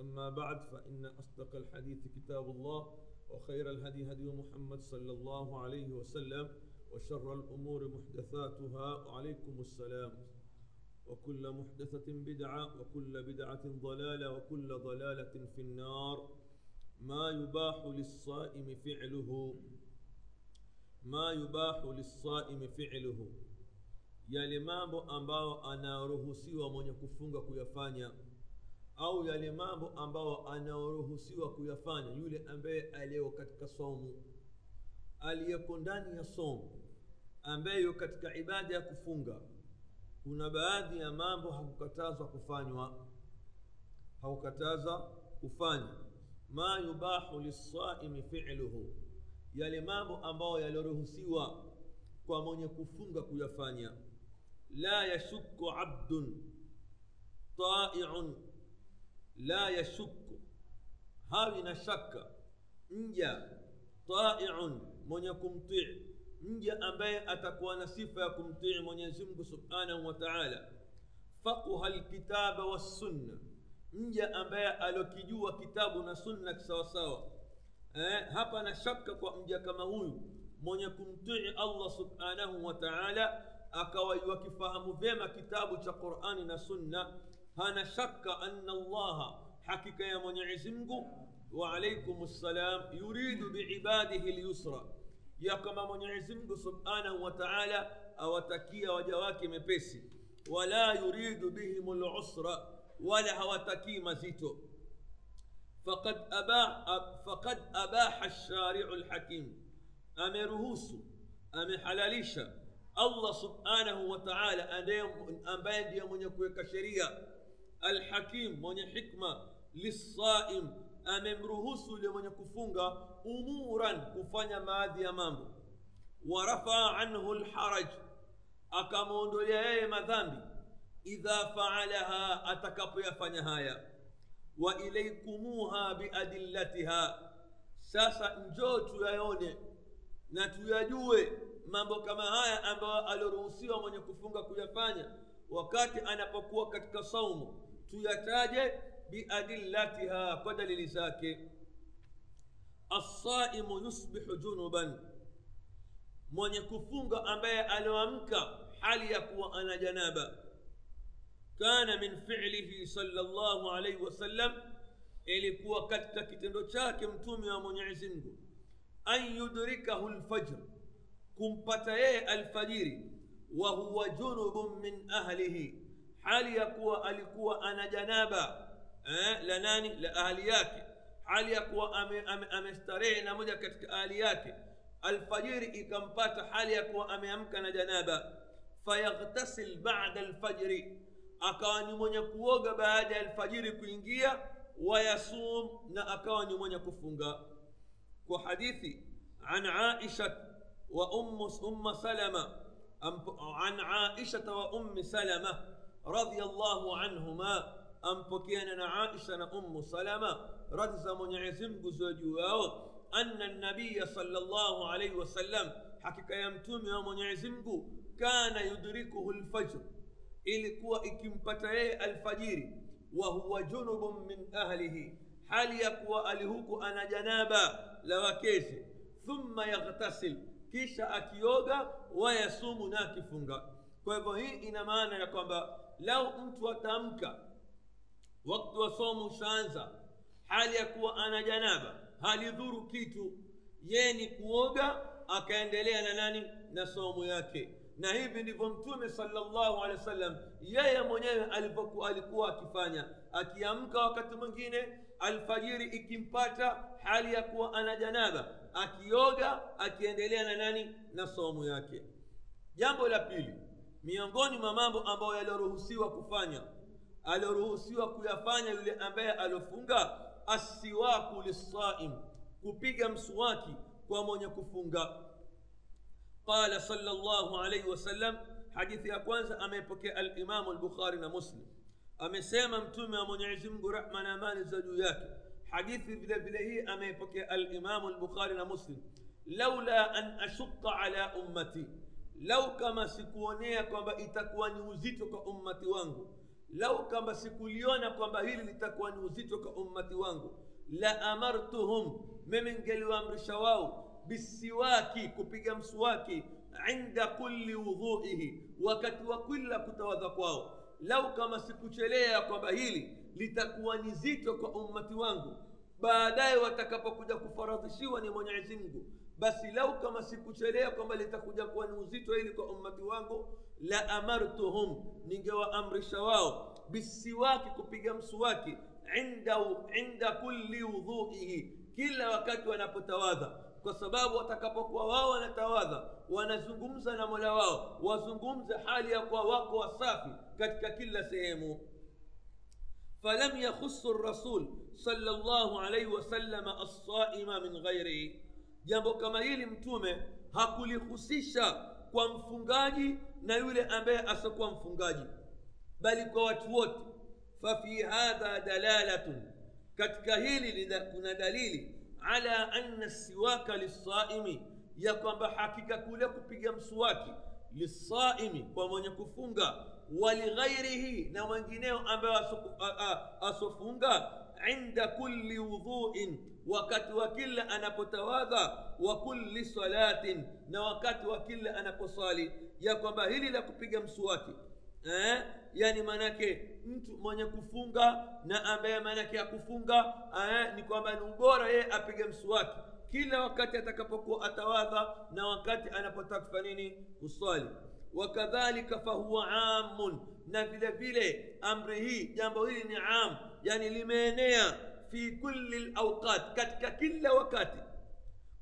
أما بعد فإن أصدق الحديث كتاب الله وخير الهدي هدي محمد صلى الله عليه وسلم وشر الأمور محدثاتها وعليكم السلام. وكل محدثة بدعة وكل بدعة ضلالة وكل ضلالة في النار. ما يباح للصائم فعله؟ ما يباح للصائم فعله؟ yale mambo ambayo anaruhusiwa mwenye kufunga kuyafanya au yale mambo ambayo anaoruhusiwa kuyafanya yule ambaye aliyo katika somu aliyeko ndani ya somu ambayo katika ibada ya kufunga kuna baadhi ya mambo hakukatazwa kufanywa hakukataza kufanya ma yubahu lisaimi filuhu yale mambo ambayo yaliyoruhusiwa kwa mwenye kufunga kuyafanya. La yashuku abdun taiun yashuku hawi na shaka mja taiun mwenye kumtii mja ambaye atakuwa na sifa ya kumtii mwenyezi mungu subhanahu wa taala faquha lkitaba wassunna mja ambaye alokijua kitabu na sunna kisawasawa eh, hapa na shaka kwa mja kama huyu mwenye kumtii allah subhanahu wa taala akawa wakifahamu vyema kitabu cha qurani na sunna هنا شك أن الله حكك يا من يعزمك. وعليكم السلام. يريد بعباده اليسرى. يا كما من يعزمك سبحانه وتعالى أوتكي وجواك مبسي. ولا يريد بهم العسرى ولا هوتكي مزيتو. فقد أباح فقد أباح الشارع الحكيم. أمرهوس أمر حلاليشا الله سبحانه وتعالى أن أن بين يوم يكون كشريه alhakim mwenye hikma lissaim amemruhusu yule mwenye kufunga umuran kufanya baadhi ya mambo warafaa anhu lharaj akamwondolea yeye madhambi idha faalaha atakapoyafanya haya wa ilaikumuha biadillatiha sasa njoo tuyayone na mambo kama haya ambayo alioruhusiwa mwenye kufunga kuyafanya wakati anapokuwa katika saumu tuyataje biadillatiha kwa dalili zake assaimu yusbihu junuban mwenye kufunga ambaye alioamka hali ya kuwa ana janaba kana min filihi salllahu alaihi wasallam ilikuwa katika kitendo chake mtume wa mwenyezi mungu an yudrikahu lfajr kumpata yeye alfajiri wa huwa junubun min ahlihi hali ya kuwa alikuwa ana janaba eh, la nani la ahli yake hali ya kuwa amestarehe ame, ame na moja katika ahli yake alfajiri ikampata hali ya kuwa ameamka na janaba fayaghtasil bada alfajri akawa ni mwenye kuoga baada ya alfajiri kuingia wayasum na akawa ni mwenye kufunga kwa hadithi an aisha wa ummu salama عن عائشة وأم سلمة رضي الله عنهما أم بكينا عائشة أم سلمة رضي زمن عزم أن النبي صلى الله عليه وسلم حقيقة يمتوم يا من كان يدركه الفجر إلي كوا إكيم الفجير وهو جنب من أهله حال يقوى أليهوك أنا جنابا لوكيس ثم يغتسل كيش أكيوغا ويصوم ناكفونغا. كيف هي إنما أنا يقوم lau mtu atamka wakati wa somo ushaanza hali ya kuwa ana janaba halidhuru kitu yeye ni kuoga akaendelea na nani? Na somo yake. Na hivi ndivyo mtume salllahu alehi wa sallam yeye mwenyewe alikuwa akifanya. Akiamka wakati mwingine alfajiri ikimpata hali ya kuwa ana janaba akioga akiendelea na nani? Na somo yake. Jambo la pili miongoni mwa mambo ambayo yaliyoruhusiwa kufanya alioruhusiwa kuyafanya yule ambaye aliofunga assiwaku lissaim kupiga mswaki kwa mwenye kufunga qala sala llahu alaihi wasallam hadithi ya kwanza amepokea alimamu lbukhari na muslim amesema mtume wa mwenyezi mungu rahma na amani za juu yake hadithi vile vile hii ameipokea alimamu lbukhari na muslim laula an ashuqa ala ummati lau kama sikuonea kwamba itakuwa ni uzito kwa ummati wangu lau kama sikuliona kwamba hili litakuwa ni uzito kwa ummati wangu la amartuhum mimi ngeliwaamrisha wao bisiwaki kupiga mswaki inda kulli wudhuihi wakati wa kila kutawadha kwao. Lau kama sikuchelea kwamba hili litakuwa ni zito kwa ummati wangu baadaye watakapokuja kufaradhishiwa ni mwenyezi mungu basi lau kama sikuchelea kwamba litakuja kuwa ni uzito hili kwa ummati wangu la amartuhum ningewaamrisha wao bisiwaki kupiga mswaki inda, inda kulli wudhuihi kila wakati wanapotawadha kwa sababu watakapokuwa wao wanatawadha wanazungumza na mola wao wazungumze hali ya kuwa wako wasafi katika kila sehemu falam yakhusu rasul sala llahu alaihi wasalama assaima min ghairihi jambo kama hili mtume hakulihusisha kwa mfungaji na yule ambaye asiokuwa mfungaji bali kwa watu wote. Fafi hadha dalalatun katika hili kuna dalili. Ala anna siwaka lisaimi ya kwamba hakika kule kupiga mswaki lisaimi kwa mwenye kufunga walighairihi na wengineo ambayo asofunga inda kulli wudhuin wakati wa kila anapotawadha wa kulli salatin na wakati wa kila anaposali ya kwamba hili la kupiga mswaki eh? yani maanake mtu mwenye kufunga na ambaye maanake akufunga kufunga eh? ni kwamba ni ubora yeye apige mswaki kila wakati atakapokuwa atawadha na wakati anapotaka kufanya nini kuswali wakadhalika fahuwa amun na vile vile amri hii jambo hili ni am yani limeenea fi kulli lawqat katika kila wakati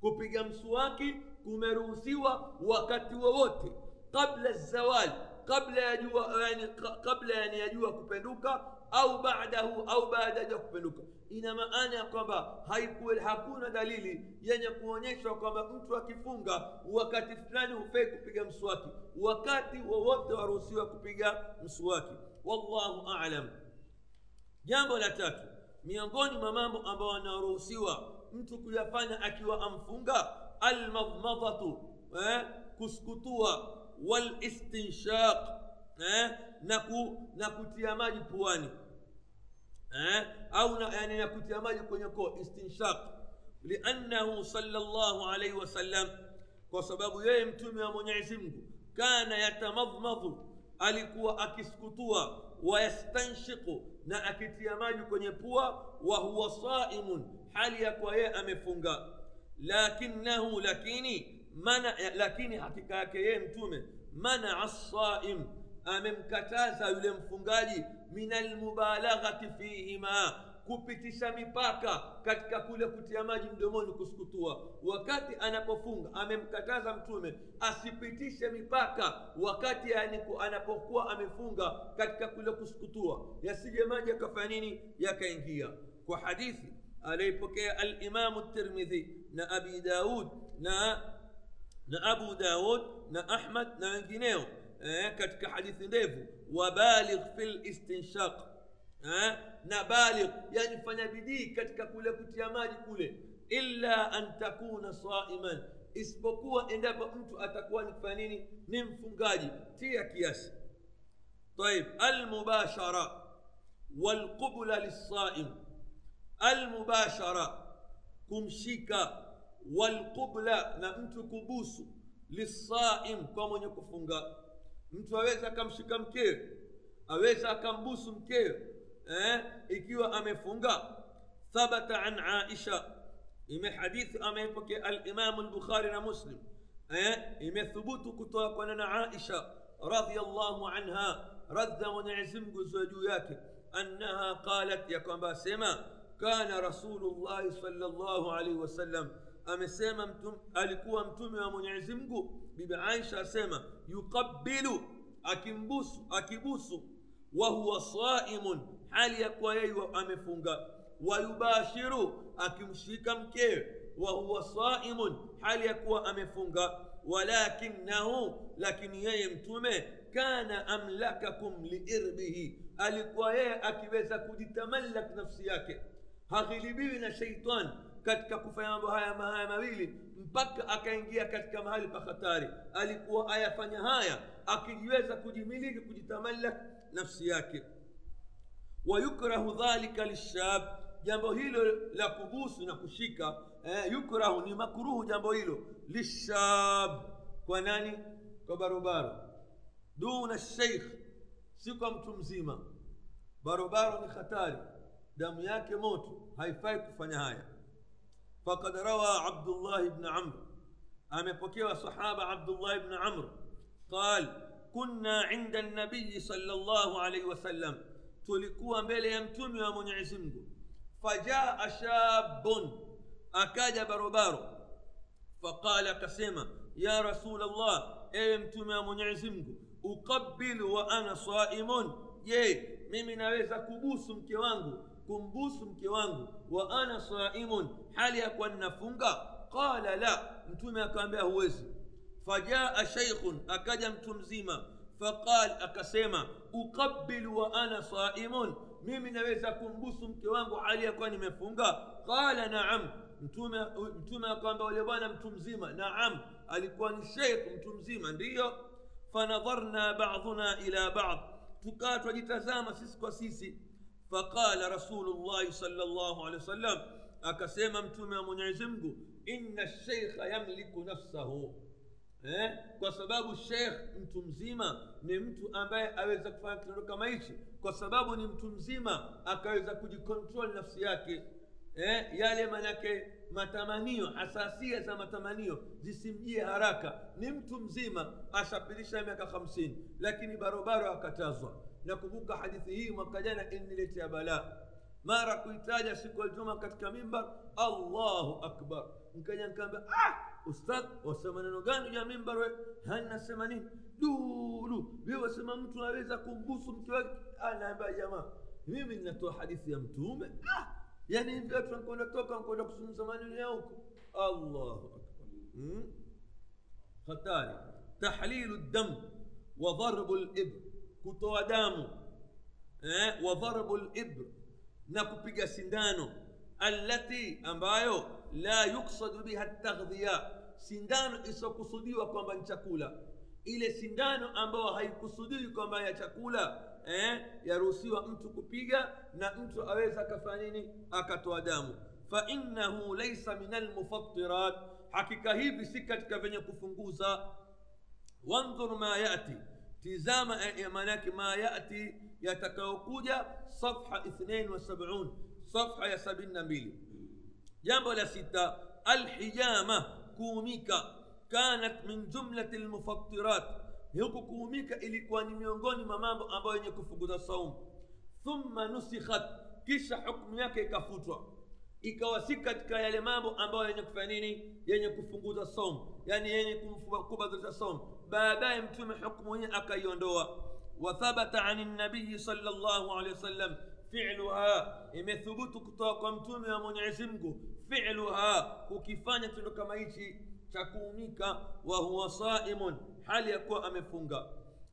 kupiga mswaki kumeruhusiwa wakati wowote qabla zawali kabla ya jua yani kabla yani ya jua kupenduka au baadahu au baada ya jua kupenduka ina maana ya kwamba haikuwa hakuna dalili yenye kuonyeshwa kwamba mtu akifunga wakati fulani hufai kupiga mswaki wakati wowote waruhusiwa kupiga mswaki wallahu alam jambo la tatu miongoni mwa mambo ambayo anaruhusiwa mtu kuyafanya akiwa amfunga almadmadatu eh, kuskutua walistinshaq eh, na, ku, na kutia maji puani eh, au na, yani na kutia maji kwenye koo istinshaq liannahu sala llahu alaihi wasallam kwa sababu yeye mtume wa mwenyezi mungu kana yatamadmadhu alikuwa akiskutua wayastanshiqu na akitia maji kwenye pua wa huwa saimun hali ya kuwa yeye amefunga lakinahu lakini mana lakini hakika yake yeye mtume manaa saim amemkataza yule mfungaji min almubalaghati fihima kupitisha mipaka katika kule kutia maji mdomoni kusukutua wakati anapofunga amemkataza mtume asipitishe mipaka wakati yani anapokuwa amefunga katika kule kusukutua yasije maji yakafanya nini yakaingia kwa hadithi aliyepokea alimamu tirmidhi na abi daud na na abu daud na ahmad na wengineo eh, katika hadithi ndefu wabaligh fi listinshaq eh, na baligh yani fanya bidii katika kule kutia maji kule illa an takuna saiman isipokuwa endapo mtu atakuwa ni kufanya nini ni mfungaji tia kiasi طيب المباشرة والقبلة للصائم المباشرة na mtu kubusu lisaim kwa mwenye kufunga mtu aweza akamshika mkewe aweza akambusu mkewe eh, ikiwa amefunga عن عائشة إما حديث أما يبكي الإمام البخاري ومسلم إيه إما ثبوت كتوك وننا عائشة رضي الله عنها رد ونعزم زوجياك أنها قالت يا كما سما كان رسول الله صلى الله عليه وسلم amesema mtum, alikuwa mtume wa mwenyezi mungu. Bibi aisha asema yuqabilu akimbusu akibusu wa huwa saimun. Hali ya kuwa yeye amefunga wayubashiru akimshika mkewe wa huwa saimun hali ya kuwa amefunga walakinahu lakini yeye mtume kana amlakakum liirbihi alikuwa yeye akiweza kujitamallak nafsi yake haghilibiwi na sheitani katika kufanya mambo haya haya mawili mpaka akaingia katika mahali pa hatari alikuwa ayafanya haya akijiweza kujimiliki kujitamallak nafsi yake ويكره ذلك للشاب. جنب هيلو لا كبوس نكشيكا آه، يكره ني مكروه جنب هيلو للشاب. كناني كبروبارو دون الشيخ سيكم تمزيما بروبارو نختاري دم ياك موت هاي فايك فنهاية فقد روى عبد الله بن عمرو. أم بكيو صحابة عبد الله بن عمرو. قال كنا عند النبي صلى الله عليه وسلم. تلكوا mbele ya mtume wa Mwenyezi Mungu fajaa shabun akaja barobaro faqala akasema ya rasul Allah ewe mtume wa Mwenyezi Mungu uqabbilu wa ana saimun je mimi naweza kubusu mke wangu kumbusu mke wangu wa ana saimun hali ya kuwa ninafunga qala la mtume akamwambia huwezi fajaa sheikhun akaja mtu mzima faqal akasema uqabbilu wa ana saimun mimi naweza kumbusu mke wangu hali ya kuwa nimefunga qala naam mtume mtume akamwambia yule bwana mtu mzima naam alikuwa ni sheikh mtu mzima ndiyo fanadharna ba'dhuna ila ba'd tukawa twajitazama sisi kwa sisi فقال رسول الله صلى الله عليه وسلم akasema mtume wa mwenyezi mungu inna sheikha yamliku nafsahu eh? kwa sababu shekh mtu mzima ni mtu ambaye aweza kufanya kitendo kama hichi. Kwa sababu ni mtu mzima akaweza kujikontrol nafsi yake. Eh? yale manake matamanio hasasia za matamanio zisimjie haraka. Ni mtu mzima ashapirisha miaka hamsini lakini barobaro akatazwa. Nakumbuka hadithi hii mwaka jana iniletea balaa. Mara kuitaja siku ya juma katika mimbar allahu akbar. Nkaja nkaambia ah wasema neno gani ya mimbar we hanasema nini dulu vi wasema mtu aweza kumbusu mke wake anaambia jamaa mimi ninatoa hadithi ya mtume ah yani hivi watu wanakwenda toka wanakwenda kusumuza maneno ya huko allahu akbar hmm? hatari tahlilu dam wa dharbu libr kutoa damu eh, wa dharbu libr na kupiga sindano allati ambayo la yuksadu biha taghdhiya sindano isiokusudiwa kwamba ni chakula ile sindano ambayo haikusudiwi kwamba ya chakula eh, yaruhusiwa mtu kupiga na mtu aweza akafanya nini akatoa damu fainahu laisa min almufattirat hakika hivi si katika vyenye kufunguza wandhur ma yati tizama maanake ma yati yatakayokuja safha 72 safha ya 72 jambo la sita alhijama kuumika kanat min jumlati lmufattirat huku kuumika ilikuwa ni miongoni mwa mambo ambayo yenye kufuguza saumu thumma nusikhat kisha hukmu yake ikawa si katika yale mambo ambayo yenye kufanya nini yenye kufunguza saumu yani yenye kubadilisha saumu baadaye mtume hukmu yenye akaiondoa wathabata ani nabiyi sala llahu alehi wasallam filuha imethubutu kutoka kwa mtume wa mwenyezi filuha kukifanya kitendo kama hichi cha kuumika wa huwa saimun hali ya kuwa amefunga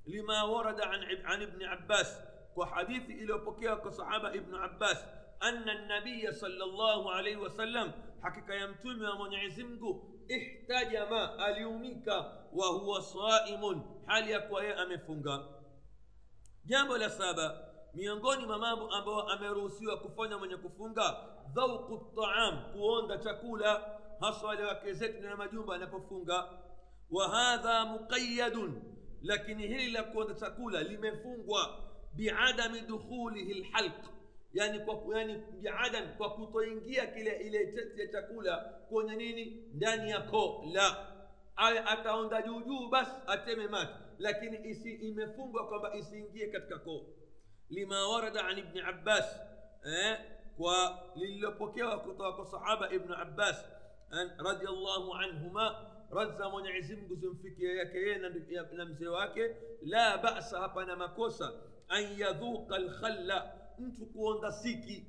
lima warada an, an ibni abbas kwa hadithi iliyopokewa kwa sahaba ibnu abbas anna nabiya sala llahu alaihi wasallam hakika ya mtume wa mwenyezi mungu ihtajama aliumika wa huwa saimun hali ya kuwa yeye amefunga jambo la saba miongoni mwa mambo ambayo ameruhusiwa kufanya mwenye kufunga dhauqu taam kuonda chakula hasa wale wake zetu na majumba anapofunga wa hadha muqayadun lakini hili la kuonda chakula limefungwa biadami dukhulihi lhalq yani kwa yani biadam kwa kutoingia kile ile testi ya chakula kwenye nini ndani ya koo la awe ataonda juu juu basi ateme mate lakini isi imefungwa kwamba isiingie katika koo lima warada an ibni abbas eh, kwa lililopokewa kutoka kwa sahaba ibnu abbas radiallahu anhuma radza mwenyezi mungu zimfikia yake yeye na mzee wake la basa hapana makosa an yadhuqa lkhalla mtu kuonda siki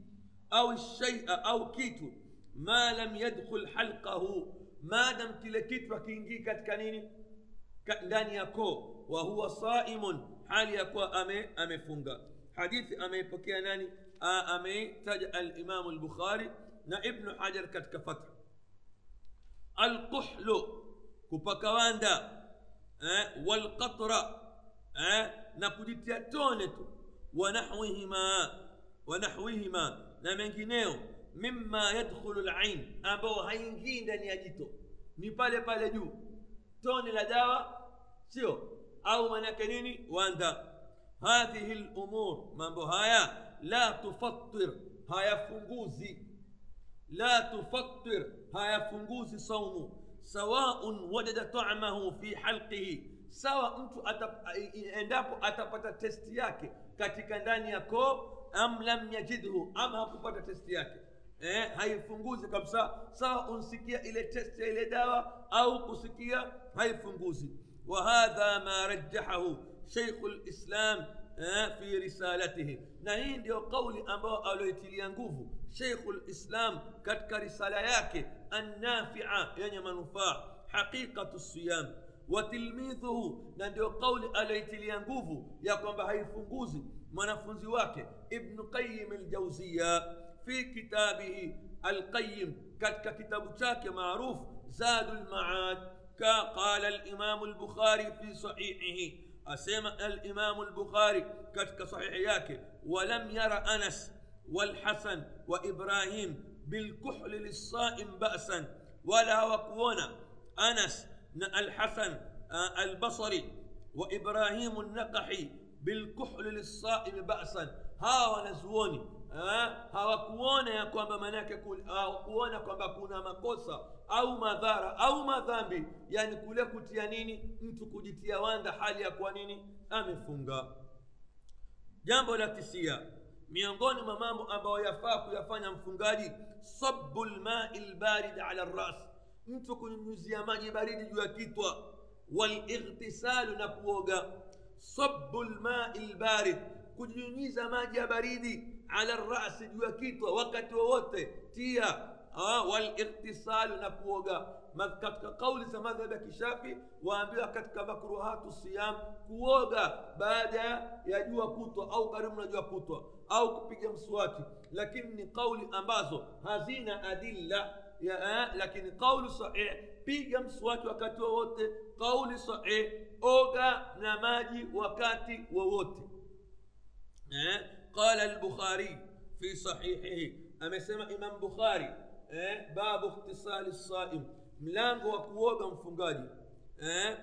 au shaia au kitu ma lam yadkhul halqahu madam kile kitu akiingii katika nini ndani ya koo wa huwa saimun hali ya kuwa ame amefunga hadithi ameipokea nani آمي تج الإمام البخاري نابن حجر كتك فتح القحل كوباكاواندا أه؟ والقطرة أه؟ نقودي ونحوهما ونحوهما نمنجينيو مما يدخل العين. أبو هينجين دنيا جيتو نيبالي بالي جو. تون لداوة سيو. أو منكنيني واندا. هذه الأمور. من بهايا la tufattir hayafunguzi la tufattir hayafunguzi saumu sawaun wajada tamahu fi halqihi sawa mtu endapo atapata testi yake katika ndani ya koo am lam yajidhu ama hakupata testi yake eh, haifunguzi kabisa sawa unsikia ile testi ya ile dawa au kusikia haifunguzi wahadha ma rajahahu sheikhu lislam إيه؟ في رسالته نهين ديو قولي أبا أولويت شيخ الإسلام كتك رسالة ياكي. النافعة يعني منفع حقيقة الصيام. وتلميذه نهين قولي أولويت لينقوف يقوم بهاي فنقوزي. منفنزي واكي. ابن قيم الجوزية. في كتابه القيم كتك كتاب تاكي معروف. زاد المعاد قال الإمام البخاري في صحيحه. أسمى الإمام البخاري كتك صحيحياك ولم ير أنس والحسن وإبراهيم بالكحل للصائم بأسا ولا وكونا أنس الحسن البصري وإبراهيم النقحي بالكحل للصائم بأسا. ها ونزوني hawakuona ya kwamba manake hawakuona kwamba kuna makosa au madhara au madhambi. Yani kule kutia nini? Mtu kujitia wanda hali ya kuwa nini? Amefunga. Jambo la tisia miongoni mwa mambo ambayo yafaa kuyafanya mfungaji sabu lmai lbarid ala ras. Mtu kunyunyuzia maji baridi juu ya kitwa. Walightisalu na kuoga. Sabu lmai lbarid kujinyunyiza maji ya baridi ala rasi juu ya kitwa. Wakati wowote tia والاغتسال نكوغا. مذكت قول سماذا بك شافي وانبيا كتك مكروهات الصيام كوغا. بعد يجوا كتو أو كرم نجوا كتو أو كبيج مسواتي لكن قول أمازو هزينا أدلة. يا آه لكن قول صحيح. بيج مسواتي وكتو ووت قول صحيح. أوغا نماجي وكاتي ووت آه قال البخاري في صحيحه. أما سمع إمام بخاري eh, babu ikhtisali saim mlango wa kuoga mfungaji eh,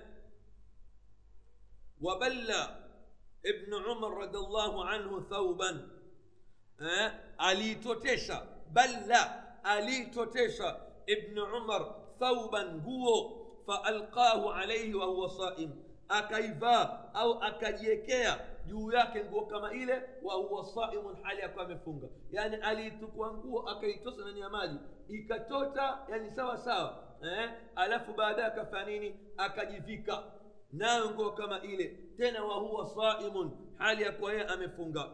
waballa ibnu umar radiallahu anhu thauban eh, aliitotesha balla aliitotesha ibnu umar thauban nguo faalqahu alaihi wahuwa saim akaivaa au akajiekea juu yake nguo kama ile wa huwa saimun hali yakuwa amefunga yani aliitukua nguo akaitosa ndani ya maji ikatota yani sawa sawa eh? alafu baadaye akafanya nini akajivika nayo nguo kama ile tena wa huwa saimun hali ya kuwa yeye amefunga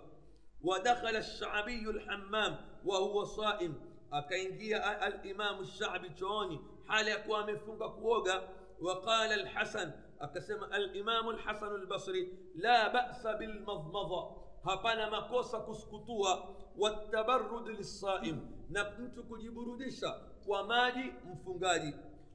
ودخل الشعبي الحمام وهو صائم alimamu shabi chooni hali ya kuwa amefunga kuoga waqala alhasan أكسم الإمام الحسن البصري لا بأس بالمضمضة هبنا ما قوسا كسكتوا والتبرد للصائم نبنتك جبرودشا ومالي مفنغاري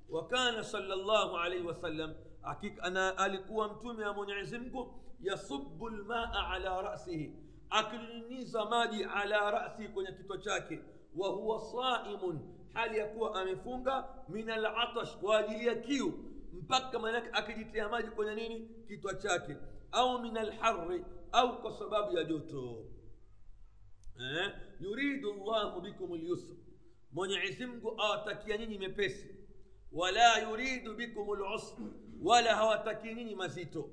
وكان صلى الله عليه وسلم أكيك أنا ألقوا أمتم يا منعزمك يصب الماء على رأسه أكل النيزة مالي على رأسي كن يتوشاكي وهو صائم حال يكون أمفنغا من العطش واليكيو mpaka manake akijitia maji kwenye nini kitwa chake au min alhari au kwa sababu ya joto eh? yuridu llahu bikum lyusr mwenyezi mungu awatakia nyinyi mepesi wala yuridu bikum lusr wala hawatakii nyinyi mazito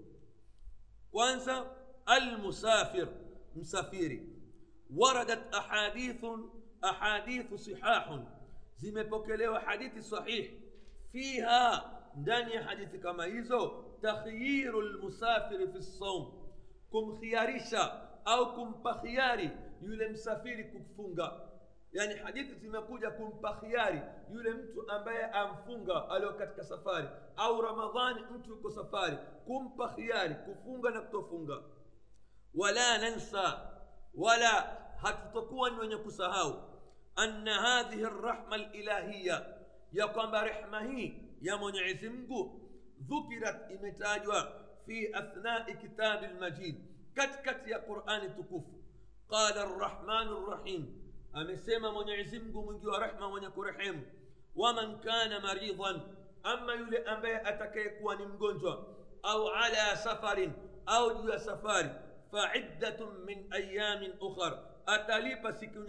kwanza almusafir msafiri waradat ahadithun ahadithu sihahun zimepokelewa hadithi sahih fiha ndani ya hadithi kama hizo takhyiru lmusafiri fi lsaum kumkhiarisha au kumpa khiari yule msafiri kufunga yani hadithi zimekuja kumpa khiari yule mtu ambaye amfunga alio katika safari au ramadhani mtu yuko safari kumpa khiari kufunga na kutofunga wala nansa wala hatutokuwa ni wenye kusahau anna hadhihi rrahma lilahiya ya kwamba rehma hii يا منعثم ذكرت إمتاجها في أثناء كتاب المجيد. كت كت يا قرآن تكف. قال الرحمن الرحيم. أم سيما منعثم من جوا رحمة ونكو رحيم ومن كان مريضا أما يلي أمي أتكيك ونمجونجوا أو على سفر أو جوا سفاري فعدة من أيام أخر. أتاليب سكو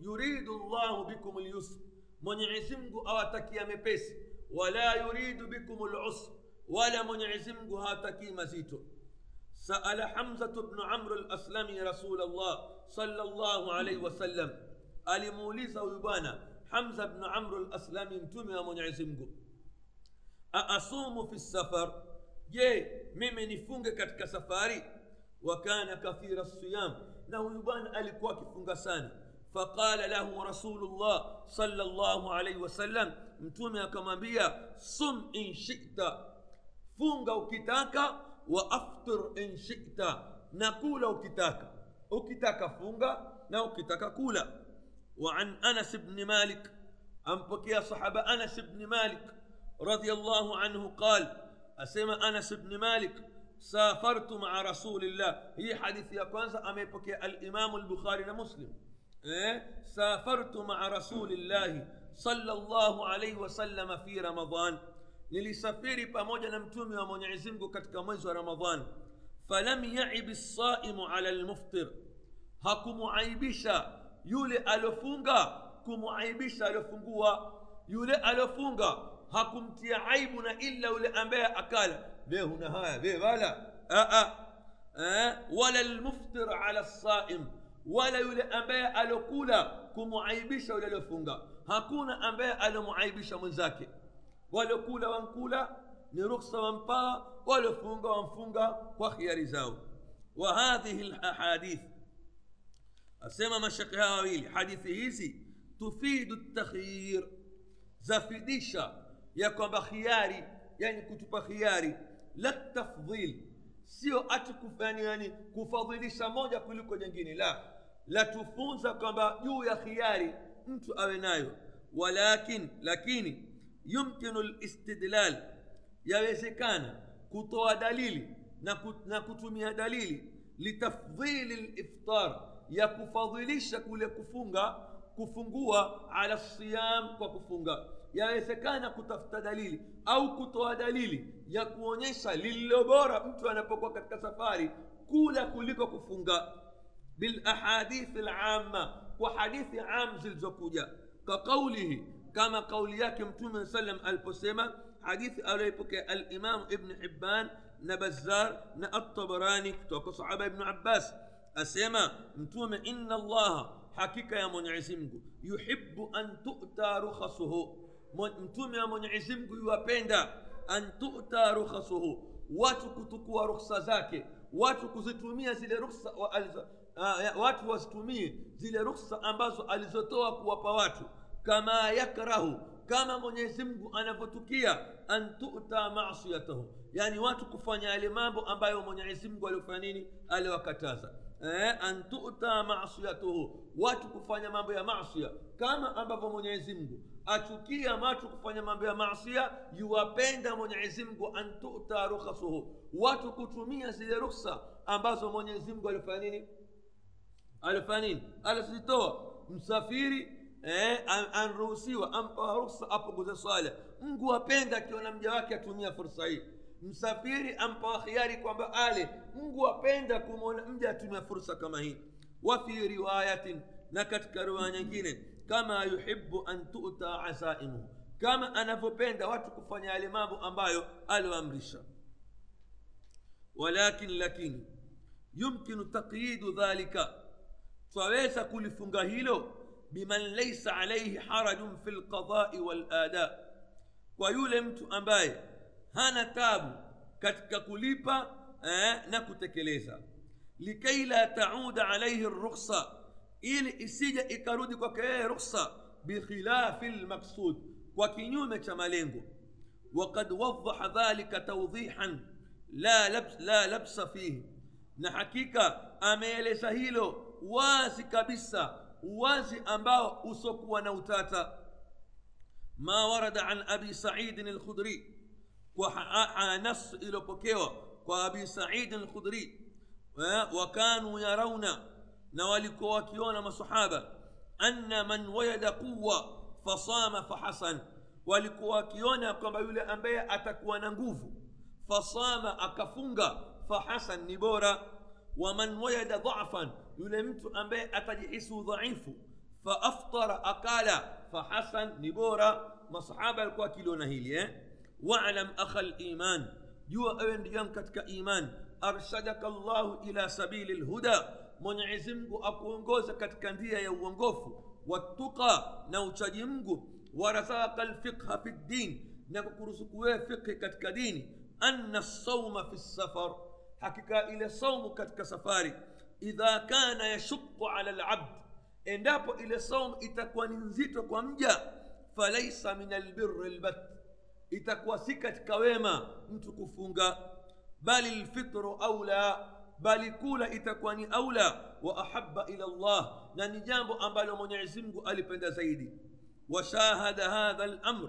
يريد الله بكم اليسر. Mwenyezi mungu awatakia mepesi wala yuridu bikum lusr wala mwenyezi mungu hawatakii mazito سأل حمزة بن عمرو الأسلمي رسول الله صلى الله عليه وسلم bwana hamza bnu amru laslami mtume wa mwenyezi mungu aasumu fi safar je mimi nifunge katika safari wa kana kathira siyam na huyu bwana alikuwa akifunga sana فقال له رسول الله صلى الله عليه وسلم متومي كمبيا صم إن شئت فونغ وكتاكا وأفطر إن شئت نقول أو كتاك وكتاكا وكتاكا فونغا نو كتاكا كولا وعن أنس بن مالك أم بكي صحابة أنس بن مالك رضي الله عنه قال أسمى أنس بن مالك سافرت مع رسول الله هي حديث يا كونزا أمي بكي الإمام البخاري مسلم سافرت مع رسول الله صلى الله عليه وسلم في رمضان nilisafiri pamoja na mtume wa mwenyezi mungu katika mwezi wa ramadhan falam yaib lsaimu ala lmuftir hakumuaibisha yule aliofunga kumuaibisha aliofungua yule aliofunga hakumtia aibu na illa yule ambaye akala ve huna haya ve wala wala lmuftir ala lsaim wala yule ambaye aliokula kumuaibisha yule aliofunga hakuna ambaye aliomuaibisha mwenzake waliokula wankula ni ruksa wampaa waliofunga wamfunga kwa khiari zao wa hadhihi lahadith asema mashekhe hawa wawili hadithi hizi tufidu takhyir zafidisha ya kwamba khiari yani kutupa khiari la tafdhil sio ati kufani yani kufadhilisha moja kuliko jingine la. Latufunza kwamba juu ya khiari mtu awe nayo. Walakin lakini yumkinu listidlal yawezekana kutoa dalili na, kut, na kutumia dalili litafdhili liftar ya kufadhilisha kule kufunga kufungua ala siyam kwa kufunga yawezekana kutafuta dalili au kutoa dalili ya kuonyesha lililo bora mtu anapokuwa katika safari kula kuliko kufunga bilahadithi lama kwa hadithi am zilizokuja kaqaulihi kama kauli yake mtume sallam aliposema hadithi aliyoipokea alimamu ibn hibban na bazar na atabarani kutoka sahaba ibnu abbas asema mtume inna allaha hakika ya mwenyezi mungu yuhibu an tuta rukhasuhu mtume wa mwenyezi mungu yuwapenda. An tuta rukhasuhu. Watu kutukua rukhsa zake. Watu kuzitumia zile rukhsa wa alizo, uh, watu wazitumie zile rukhsa ambazo alizotoa kuwapa watu. Kama yakrahu. Kama mwenyezi mungu anavyotukia an tuta masiyatahu. Yani watu kufanya yale mambo ambayo mwenyezi mungu nini? Aliwakataza. Eh, an tuta masiyatuhu watu kufanya mambo ya masia kama ambavyo mwenyezi mungu achukia watu kufanya mambo ya masia yuwapenda mwenyezi mungu an tuta rukhasuhu. Watu kutumia zile rukhsa ambazo mwenyezi mungu alifanya nini? Alifanya nini? Alizitoa. Msafiri eh, anruhusiwa ampa ruhusa apunguze swala. Mungu apenda akiona mja wake atumia fursa hii. Msafiri ampa khiari kwamba ale. Mungu apenda kumwona mja atumia fursa kama hii. Wafi riwayatin na katika riwaya nyingine kama yuhibu an tuta azaimuhu kama anavyopenda watu kufanya yale mambo ambayo alioamrisha walakin lakini yumkinu taqyidu dhalika twaweza kulifunga hilo biman laisa alaihi harajun fi lqadai walada kwa yule mtu ambaye hana tabu katika kulipa eh, na kutekeleza likai la tauda alaihi rukhsa ili isije ikarudi kwake yeye rukhsa bikhilafi lmaksud kwa kinyume cha malengo وقد وضح ذلك توضيحا لا لبس لا لبس فيه na hakika ameeleza hilo wazi kabisa wazi ambao usokuwa na utata ma warada an abi saidin alkhudri kwa nas iliyopokewa kwa abi saidin alkhudri wakanu yarauna na walikuwa wakiona masahaba anna man wajada quwa fasama fahasan walikuwa wakiona kwamba yule ambaye atakuwa na nguvu fasama akafunga fahasan ni bora waman wajada dhafan yule mtu ambaye atajihisi udhaifu faaftara akala fahasan ni bora masahaba alikuwa akiliona hili eh? walam akha liman jua ewe ndugu katika iman arshadaka llahu ila sabili lhuda mwenyezi mungu akuongoza katika njia ya uongofu wattuqa na uchaji mgu warazaka lfiqha fi ddin na kukuruzuku wewe fiqhi katika dini anna sauma fi safar hakika ile saumu katika safari idha kana yashuqu ala labd endapo ile saumu itakuwa ni nzito kwa mja falaisa min albirri lbat itakuwa si katika wema mtu kufunga bali lfitru aula bali kula itakuwa ni aula wa ahaba ila llah na ni jambo ambalo mwenyezi mungu alipenda zaidi washahada hadha lamr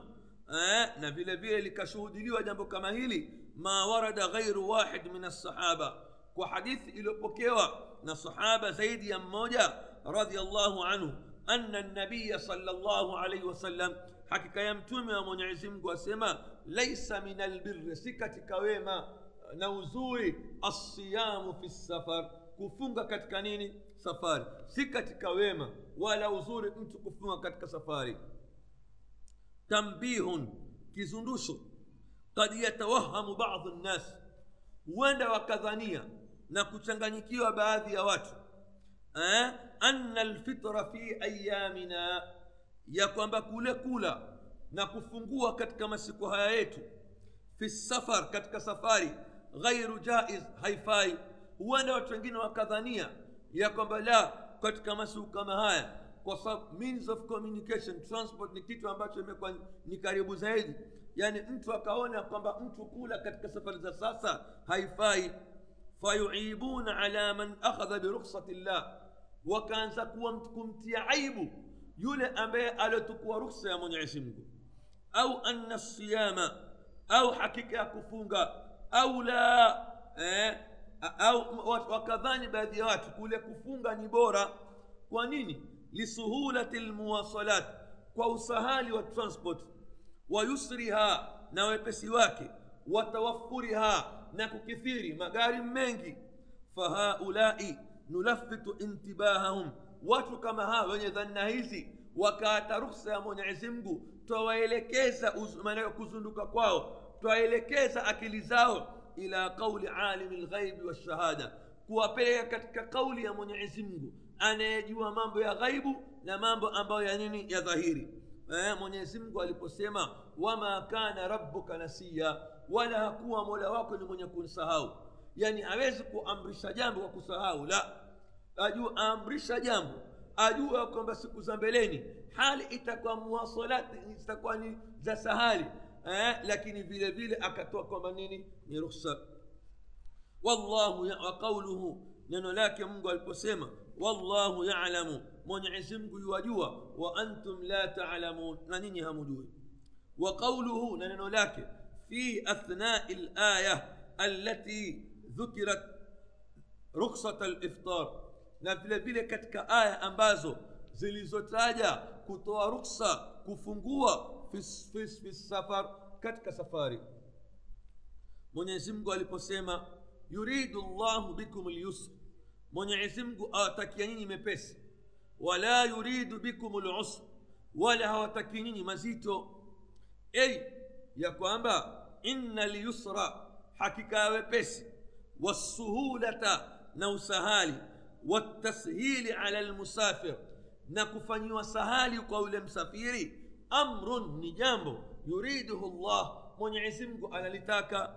na vile vile likashuhudiliwa jambo kama hili ma warada ghairu wahid min alsahaba kwa hadithi iliyopokewa na sahaba zaidi ya mmoja radiallahu anhu anna nabiya salllahu alaihi wasallam hakika ya mtume wa mwenyezi mungu asema laisa min albirri si katika wema na uzuri asiyamu fi safar. Kufunga katika nini? Safari. Si katika wema wala uzuri mtu kufunga katika safari. Tambihun kizundusho. Kad yatawahamu badu nnas huenda wakadhania na kuchanganyikiwa baadhi ya watu. Eh, anna lfitra fi ayamina ya kwamba kule kula na kufungua katika masiku haya yetu. Fi safar katika safari ghairu jaiz haifai huenda watu wengine wakadhania ya kwamba la katika masiku kama haya kwa sababu means of communication transport ni kitu ambacho imekuwa ni karibu zaidi yaani mtu akaona kwamba mtu kula katika safari za sasa haifai fayuibuna ala man akhadha birukhsati llah wakaanza kuwa kumtia aibu yule ambaye aliotukua rukhsa ya mwenyezi mungu au anna siyama au hakika ya kufunga au la eh, wakadhani baadhi ya watu kule kufunga ni bora. Kwa nini? Lisuhulati lmuwasalat kwa usahali wa transport. Wa yusriha na wepesi wake. Watawafuriha na kukithiri magari mengi. Fahaulai nulafitu intibahahum watu kama hawa wenye dhanna hizi wakaata rukhsa ya mwenyezi mungu twawaelekeza kuzunduka kwao twaelekeza akili zao ila qauli alimi lghaibi walshahada kuwapeleka katika kauli ya mwenyezi mungu anayejua mambo ya ghaibu na mambo ambayo ya nini ya dhahiri. Eh, mwenyezi mungu aliposema wama kana rabbuka nasiya wala hakuwa mola wako ni mwenye kusahau yani hawezi kuamrisha jambo kwa kusahau la. Ajua aamrisha jambo ajua kwamba siku za mbeleni hali itakuwa muwasalati zitakuwa ni za sahali eh, lakini vile vile akatoa kwamba nini ni rukhsa wallahu ya, wa qauluhu neno lake mungu aliposema wallahu yalamu mwenyezi mungu yuwajua wa antum la talamun na nyinyi hamujui wa qauluhu na neno lake fi athnai laya allati dhukirat ruksata liftar na vile vile katika aya ambazo zilizotaja kutoa ruksa kufungua في الصفيس في السفر كتك سفاري من يزمك ألي بسيما يريد الله بكم اليسر. من يزمك آتك آه، ينيني مبس ولا يريد بكم العسر. ولا هو تكينيني مزيتو. أي يا كوانبا إن اليسر حكيكا مبس والسهولة نوسهالي. والتسهيل على المسافر. نكفني وسهالي قول مسافيري. Amrun ni jambo yuriduhu llah mwenyezi mungu analitaka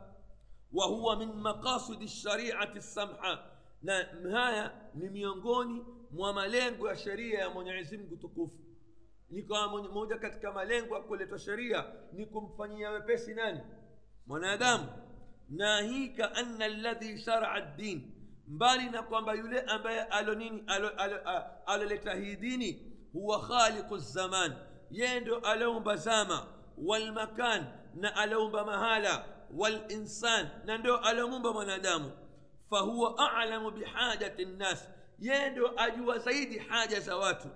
wa huwa min maqasidi lshariati lsamha na haya ni miongoni mwa malengo ya sheria ya mwenyezi mungu tukufu nikawa moja katika malengo ya kuletwa sheria ni kumfanyia wepesi nani mwanadamu nahika anna alladhi sharaa ddin mbali na kwamba yule ambaye alo nini aloleta hii dini huwa khaliqu zaman yeye ndo aloumba zama walmakan na aloumba mahala walinsan na ndo aloumba mwanadamu fahuwa alamu bihajati nnas yeye ndo ajua zaidi haja za watu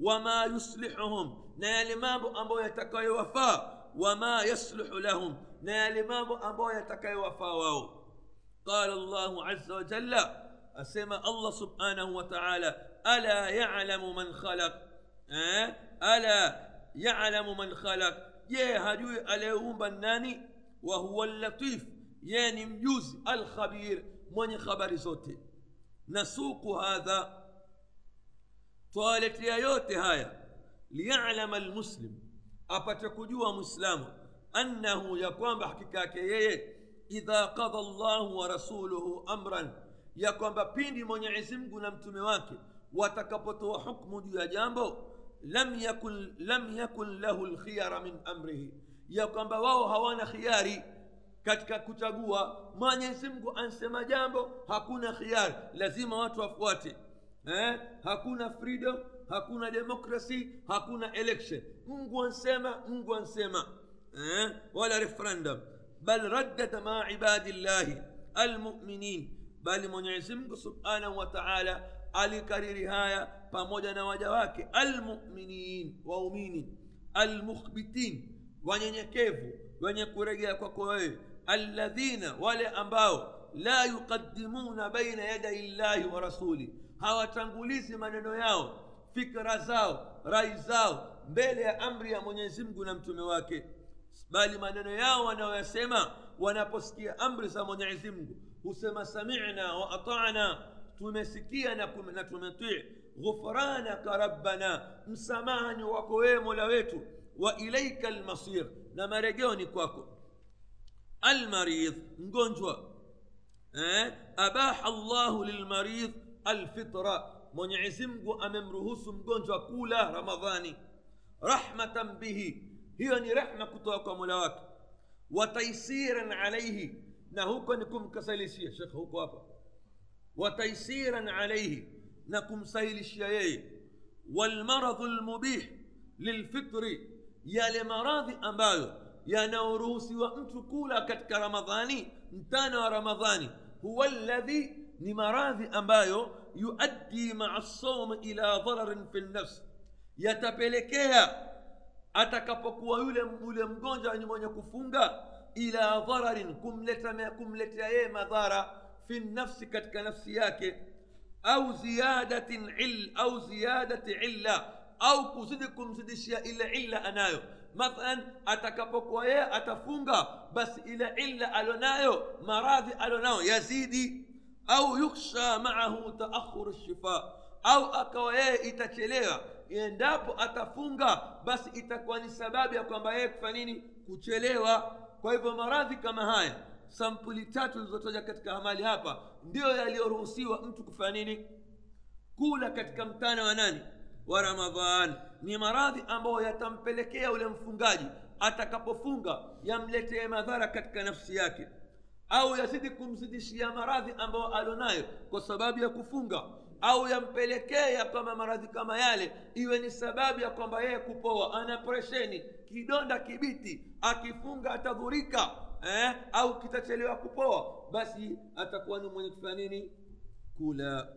wama yuslihuhum na yale mambo ambayo yatakayowafaa wama yasluhu lahum na yale mambo ambayo yatakayowafaa wao قال الله عز وجل أسمى الله سبحانه وتعالى ألا يعلم من خلق أه؟ ألا يعلم من خلق. يا هجوي أليهم بناني وهو اللطيف. يعني مجوز الخبير. من خبر صوتي؟ نسوق هذا طالت يا يوتي هايا ليعلم المسلم. أبتكجوا مسلم أنه يقوم بحكيكاك amran ya kwamba pindi mwenyezi mungu na mtume wake watakapotoa hukmu juu ya jambo lam yakun, lam yakun lahu lkhiyara min amrihi ya kwamba wao hawana khiari katika kuchagua mwenyezi mungu ansema jambo hakuna khiari lazima watu wafuate eh? hakuna freedom hakuna democracy hakuna election mungu ansema mungu ansema eh? wala referendum ردد مع عباد الله المؤمنين بل mwenyezi mungu subhanahu wa taala alikariri haya pamoja na waja wake almuminin waumini almukhbitin wanyenyekevu wenye kuregea kwako wewe alladhina wale ambao la yuqadimuna baina yadai llahi wa rasuli hawatangulizi maneno yao fikra zao rai zao mbele ya amri ya mwenyezi mungu na mtume wake bali maneno yao wanayoyasema wanaposikia amri za mwenyezi mungu husema samina wa atana tumesikia na tumetii غفرانك ربنا مسامحني وكوي مولاويتو واليك المصير لما رجوني كواكو المريض نجونجوا اباح الله للمريض الفطره من يعزم امام رهوس نجونجوا كولا رمضاني رحمه به هي رحمه كتوك مولاك وتيسيرا عليه نهوكنكم كسلسيه شيخ هوكوابا وتيسيرا عليه na kumsahilishia yeye walmaradhu lmubih lilfitri yale maradhi ambayo yanaoruhusiwa mtu kula katika ramadhani mtana wa ramadhani huwa ladhi ni maradhi ambayo yuaddi maa saum ila dhararin fi lnafsi yatapelekea atakapokuwa yule yule mgonjwa ni mwenye kufunga ila dhararin kumletea yeye madhara fi nafsi katika nafsi yake أو زيادة عل أو زيادة علة أو كزدكم زدشيا إلى علة أنايو. مثلا أتكبكوا يا أتفونغا. بس إلى علة ألونايو مراضي ألونايو. يزيدي أو يخشى معه تأخر الشفاء. أو أكوا يا إتشليا يندابو أتفونغا. بس إتكواني سبابي أكوا مبايك فنيني كتشليوا كويبو مراضي كما هاي sampuli tatu zilizotoja katika amali hapa ndiyo yaliyoruhusiwa mtu kufanya nini? Kula katika mtana wa nani? Wa ramadhan ni maradhi ambayo yatampelekea ule mfungaji atakapofunga yamletee madhara katika nafsi yake. Au yazidi kumzidishia maradhi ambayo alonayo kwa sababu ya kufunga. Au yampelekea kwamba maradhi kama yale iwe ni sababu ya kwamba yeye kupoa. Ana presheni kidonda kibiti. Akifunga atadhurika eh? au kitachelewa kupoa basi atakuwa ni mwenye kufanya nini kula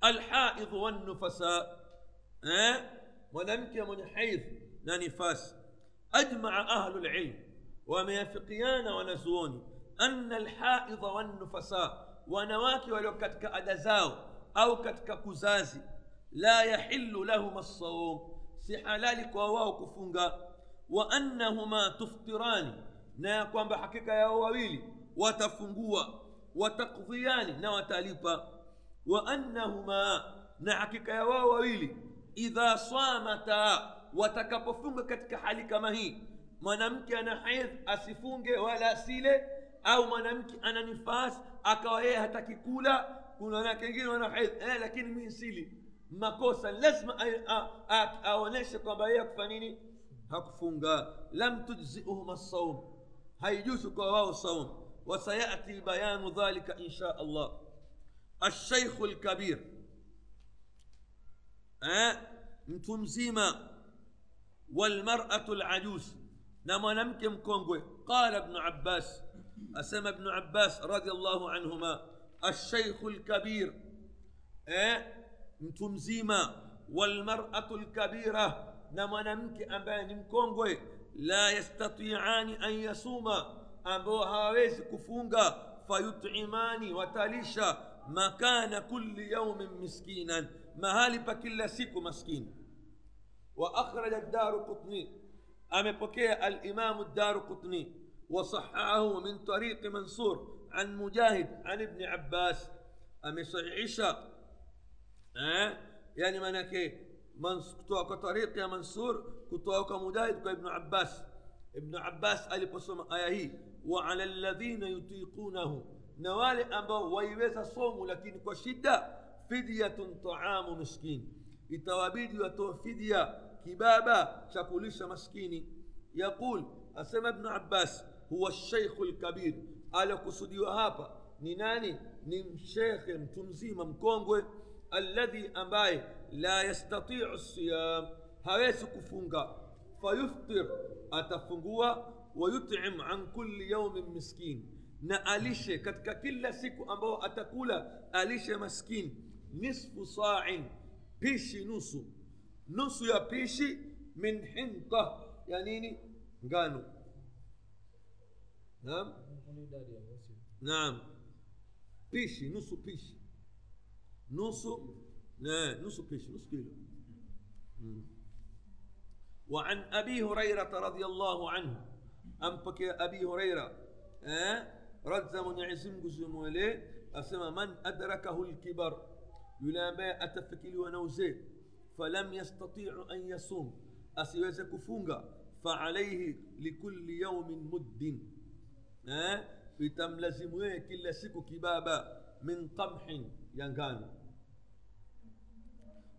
alhaidh wannufasa eh? mwanamke mwenye haidh na nifasi ajmaa ahlu lilm wameafikiana wanazuoni ana alhaidha wannufasa wanawake walio katika ada zao au katika kuzazi la yahillu lahum assaum si halali kwa wao kufunga wa annahuma tuftirani na ya kwamba hakika yao wawili watafungua watakdhiyani na watalipa wa annahuma na hakika ya wao wawili idha samata watakapofunga katika hali kama hii mwanamke ana haidh asifunge wala asile au mwanamke ana nifas akawa yeye hataki kula kuna wanawake wengine wana haidh eh, lakini mi sili makosa lazima aonyeshe kwamba yeye akufa nini hakufunga lam tujziuhum assaum هيجوسك وواو الصوم وسيأتي بيان ذلك إن شاء الله. الشيخ الكبير. أه؟ متمزيمة والمرأة العجوز. نما نمكم كونغوي. قال ابن عباس. أسمى ابن عباس رضي الله عنهما. الشيخ الكبير. أه؟ متمزيمة والمرأة الكبيرة. نما نمكي أبا لا يستطيعان أن يصوما. أبو هاريس كفونغا فيطعمان وتاليشا مكان كل يوم مسكينا. مهالي بكل سيكو مسكين. وأخرج الدار قطني. أمبكي الإمام الدار قطني. وصحاه من طريق منصور عن مجاهد عن ابن عباس. أمي صحيحة أه؟ يعني منكي إيه؟ من طريق يا منصور كتوك مجاهد ابن عباس. ابن عباس قال بصوم آيه وعلى الذين يطيقونه. نوال أبا ويبيس صوم لكن كشدة فدية طعام مسكين. إتوابيد يتو فدية كبابة مسكين يقول أسمى ابن عباس هو الشيخ الكبير. على قصدي وهابا نناني نمشيخ تمزيم مكونغوي alladhi ambaye la yastatiu siyam hawezi kufunga fayuftir atafungua wayutim an kulli yaumin miskin na alishe katika kila siku ambao atakula alishe maskini nisfu sa'in pishi nusu nusu ya pishi min hinta ya nini ngano naam naam pishi nusu pishi ne, nusu pishi nusu kilo وعن أبي هريرة رضي الله عنه. أنبك أبي هريرة؟ من يعزم قزم أسمى من أدركه الكبر. يلامي أتفكي ونوزي. فلم يستطيع أن يصوم. أسيوز كفونغا فعليه لكل يوم مد. itamlazimu kila siku kibaba min qamhin ya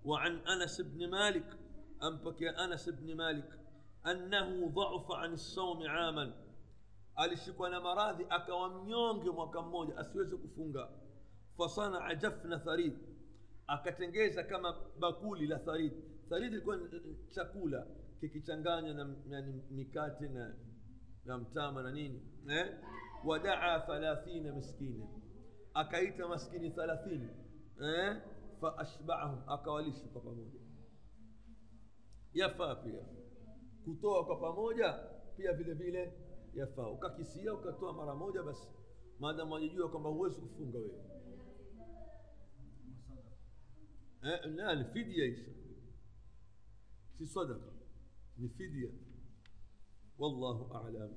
وعن أنس بن مالك أنبك يا أنس بن مالك أنه ضعف عن الصوم عاما alishikwa na maradhi akawa mnyonge mwaka mmoja asiweze kufunga fasanaa jafna tharid akatengeza kama bakuli la tharid tharid ilikuwa chakula kikichanganywa na yani mikate na na mtama na nini eh? wadaa thalathina miskina akaita maskini thalathini eh? Faashbaahum akawalisha kwa pamoja yafaa pia kutoa kwa pamoja pia vile vile yafaa ukakisia ukatoa mara moja basi maadamu wajijua kwamba huwezi kufunga wewe eh, la ni fidia hizo si sadaka ni fidia wallahu alam